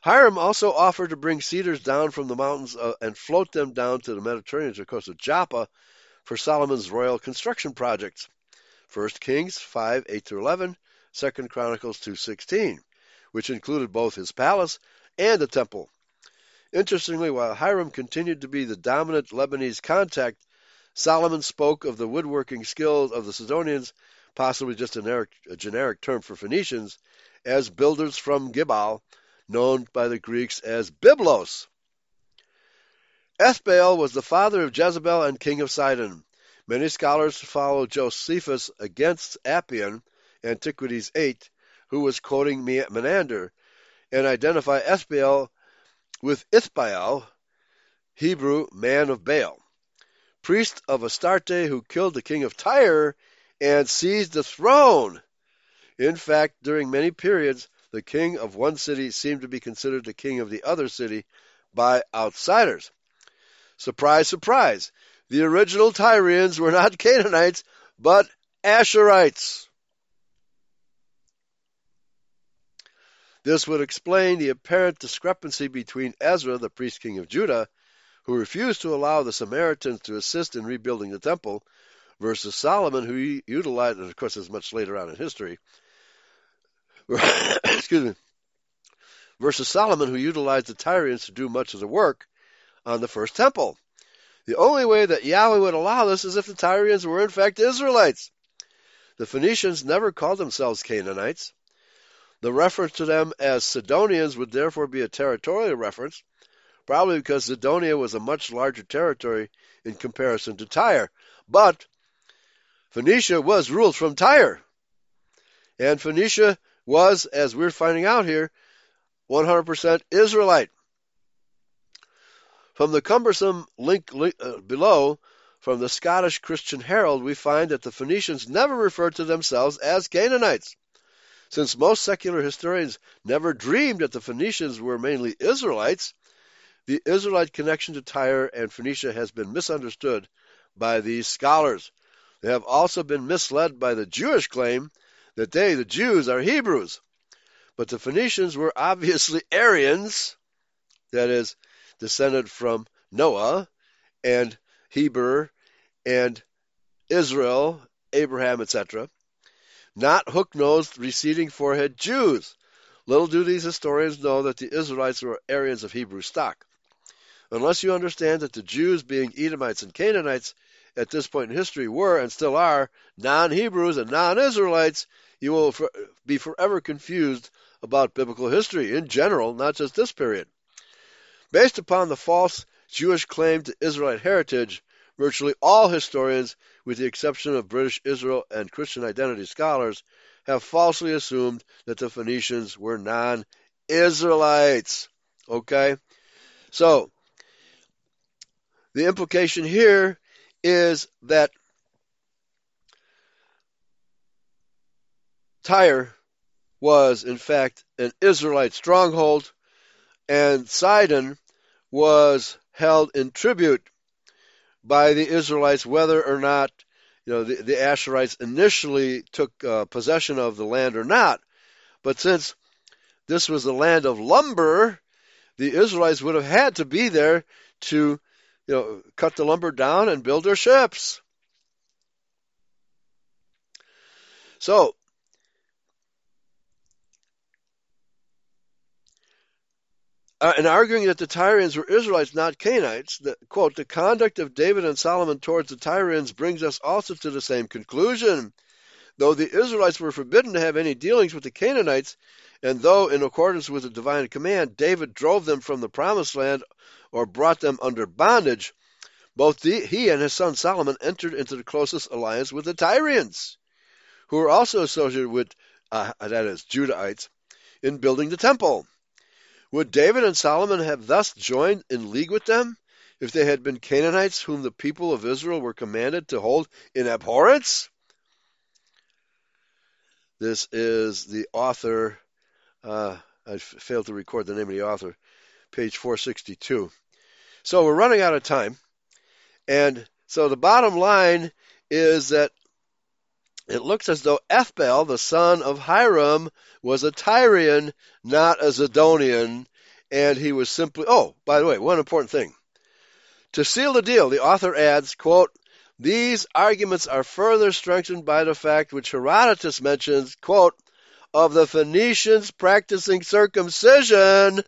Hiram also offered to bring cedars down from the mountains uh, and float them down to the Mediterranean to the coast of Joppa for Solomon's royal construction projects. 1 Kings 5 8 through 11, 2 Chronicles 2:16, which included both his palace and the temple. Interestingly, while Hiram continued to be the dominant Lebanese contact Solomon spoke of the woodworking skills of the Sidonians, possibly just a generic, a generic term for Phoenicians, as builders from Gibal, known by the Greeks as Byblos. Ethbaal was the father of Jezebel and king of Sidon. Many scholars follow Josephus against Apion, Antiquities 8, who was quoting Menander, and identify Ethbaal with Ithbaal, Hebrew man of Baal priest of Astarte who killed the king of Tyre and seized the throne. In fact, during many periods, the king of one city seemed to be considered the king of the other city by outsiders. Surprise, surprise. The original Tyrians were not Canaanites, but Asherites. This would explain the apparent discrepancy between Ezra, the priest king of Judah, who refused to allow the Samaritans to assist in rebuilding the temple, versus Solomon, who utilized, and of course, is much later on in history. excuse me. Versus Solomon, who utilized the Tyrians to do much of the work on the first temple. The only way that Yahweh would allow this is if the Tyrians were in fact Israelites. The Phoenicians never called themselves Canaanites. The reference to them as Sidonians would therefore be a territorial reference, probably because Sidonia was a much larger territory in comparison to Tyre. But Phoenicia was ruled from Tyre. And Phoenicia was, as we're finding out here, 100% Israelite. From the cumbersome link, uh, below, from the Scottish Christian Herald, we find that the Phoenicians never referred to themselves as Canaanites. Since most secular historians never dreamed that the Phoenicians were mainly Israelites, the Israelite connection to Tyre and Phoenicia has been misunderstood by these scholars. They have also been misled by the Jewish claim that they, the Jews, are Hebrews. But the Phoenicians were obviously Aryans, that is, descended from Noah and Heber and Israel, Abraham, etc. Not hook nosed, receding forehead Jews. Little do these historians know that the Israelites were Aryans of Hebrew stock unless you understand that the Jews, being Edomites and Canaanites, at this point in history were and still are non Hebrews and non Israelites, you will be forever confused about biblical history in general, not just this period. Based upon the false Jewish claim to Israelite heritage, virtually all historians, with the exception of British Israel and Christian identity scholars, have falsely assumed that the Phoenicians were non Israelites. Okay? So, the implication here is that Tyre was, in fact, an Israelite stronghold, and Sidon was held in tribute by the Israelites, whether or not you know the, the Asherites initially took uh, possession of the land or not. But since this was the land of lumber, the Israelites would have had to be there to you know cut the lumber down and build their ships. So Uh, in arguing that the Tyrians were Israelites, not Canaanites, the, quote, the conduct of David and Solomon towards the Tyrians brings us also to the same conclusion. Though the Israelites were forbidden to have any dealings with the Canaanites, and though, in accordance with the divine command, David drove them from the promised land or brought them under bondage, both the, he and his son Solomon entered into the closest alliance with the Tyrians, who were also associated with, uh, that is, Judahites, in building the temple. Would David and Solomon have thus joined in league with them if they had been Canaanites whom the people of Israel were commanded to hold in abhorrence? This is the author. Uh, I failed to record the name of the author. Page 462. So we're running out of time. And so the bottom line is that it looks as though Ethbaal, the son of Hiram, was a Tyrian, not a Zidonian, and he was simply. Oh, by the way, one important thing. To seal the deal, the author adds, quote, these arguments are further strengthened by the fact which Herodotus mentions, quote, of the Phoenicians practicing circumcision,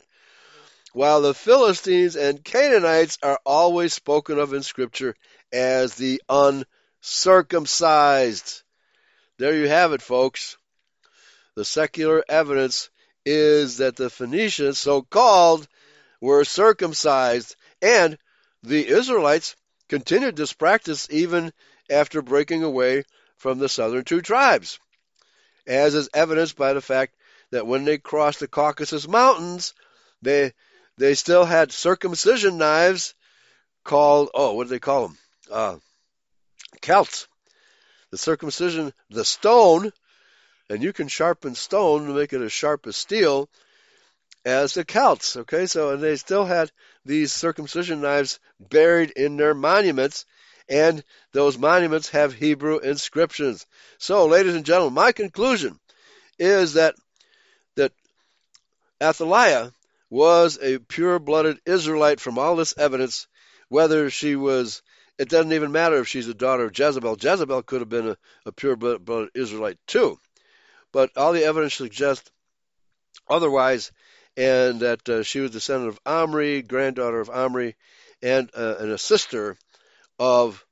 while the Philistines and Canaanites are always spoken of in Scripture as the uncircumcised. There you have it, folks. The secular evidence is that the Phoenicians, so called, were circumcised, and the Israelites continued this practice even after breaking away from the southern two tribes, as is evidenced by the fact that when they crossed the Caucasus Mountains, they they still had circumcision knives called oh what do they call them uh, celts the circumcision, the stone, and you can sharpen stone to make it as sharp as steel as the Celts. Okay, so and they still had these circumcision knives buried in their monuments, and those monuments have Hebrew inscriptions. So, ladies and gentlemen, my conclusion is that that Athaliah was a pure-blooded Israelite from all this evidence, whether she was it doesn't even matter if she's a daughter of Jezebel. Jezebel could have been a, a pure blood Israelite too. But all the evidence suggests otherwise, and that uh, she was descendant of Omri, granddaughter of Omri, and, uh, and a sister of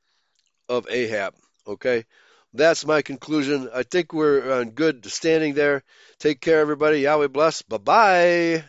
of Ahab. Okay, that's my conclusion. I think we're on good standing there. Take care, everybody. Yahweh bless. Bye bye.